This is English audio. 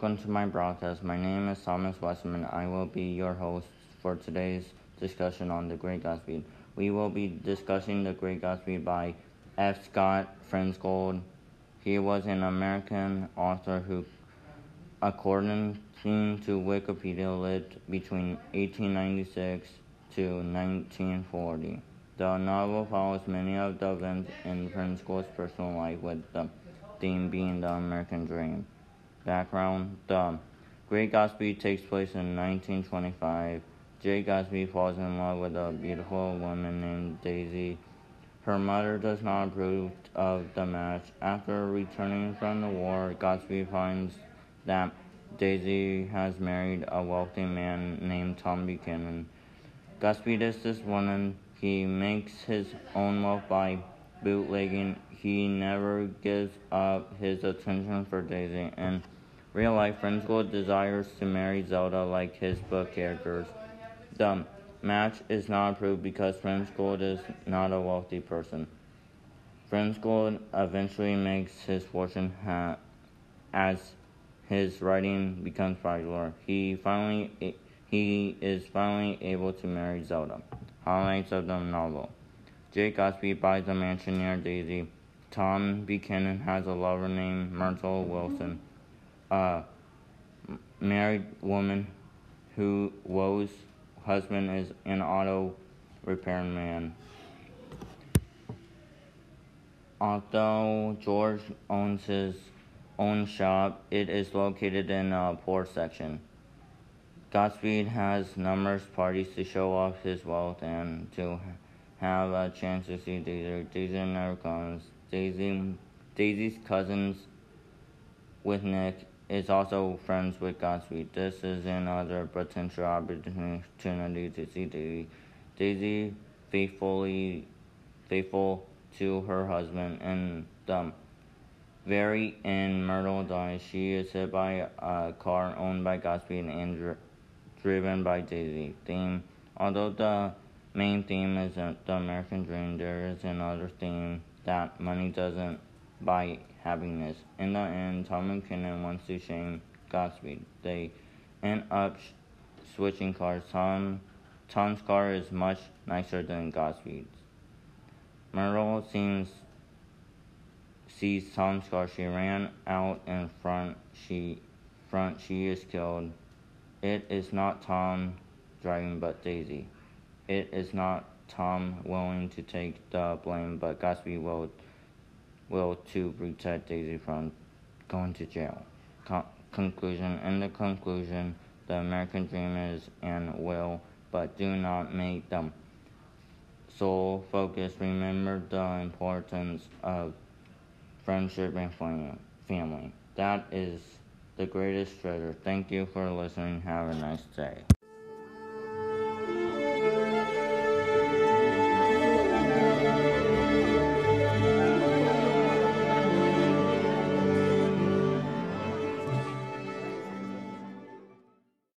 welcome to my broadcast. My name is Thomas Westman. I will be your host for today's discussion on The Great Gatsby. We will be discussing The Great Gatsby by F. Scott Frengold. He was an American author who, according to Wikipedia, lived between 1896 to 1940. The novel follows many of the events in Frengold's personal life, with the theme being the American dream. Background The Great Gatsby takes place in 1925. Jay Gatsby falls in love with a beautiful woman named Daisy. Her mother does not approve of the match. After returning from the war, Gatsby finds that Daisy has married a wealthy man named Tom Buchanan. Gatsby is this woman. He makes his own wealth by bootlegging. He never gives up his attention for Daisy. In real life, Frengold desires to marry Zelda like his book characters. The match is not approved because Frengold is not a wealthy person. Frengold eventually makes his fortune ha- as his writing becomes popular. He finally he is finally able to marry Zelda. Highlights of the novel. Jake Gatsby buys a mansion near Daisy. Tom Buchanan has a lover named Myrtle Wilson, a married woman who Woe's husband is an auto repairman. Although George owns his own shop, it is located in a poor section. Gatsby has numerous parties to show off his wealth and to have a chance to see Daisy. Daisy never comes. Daisy, Daisy's cousins with Nick is also friends with Gatsby. This is another potential opportunity to see Daisy. Daisy faithfully faithful to her husband and the very end Myrtle dies. She is hit by a car owned by Gatsby and driven by Daisy. Theme although the main theme is the American dream. There is another theme that money doesn't buy happiness. In the end, Tom Buchanan wants to shame Gatsby. They end up switching cars. Tom, Tom's car is much nicer than Gatsby's. Myrtle seems sees Tom's car. She ran out in front. She front. She is killed. It is not Tom driving, but Daisy. It is not Tom willing to take the blame, but Gatsby will, will to protect Daisy from going to jail. Con- conclusion In the conclusion, the American dream is and will, but do not make them sole focus. Remember the importance of friendship and family. That is the greatest treasure. Thank you for listening. Have a nice day.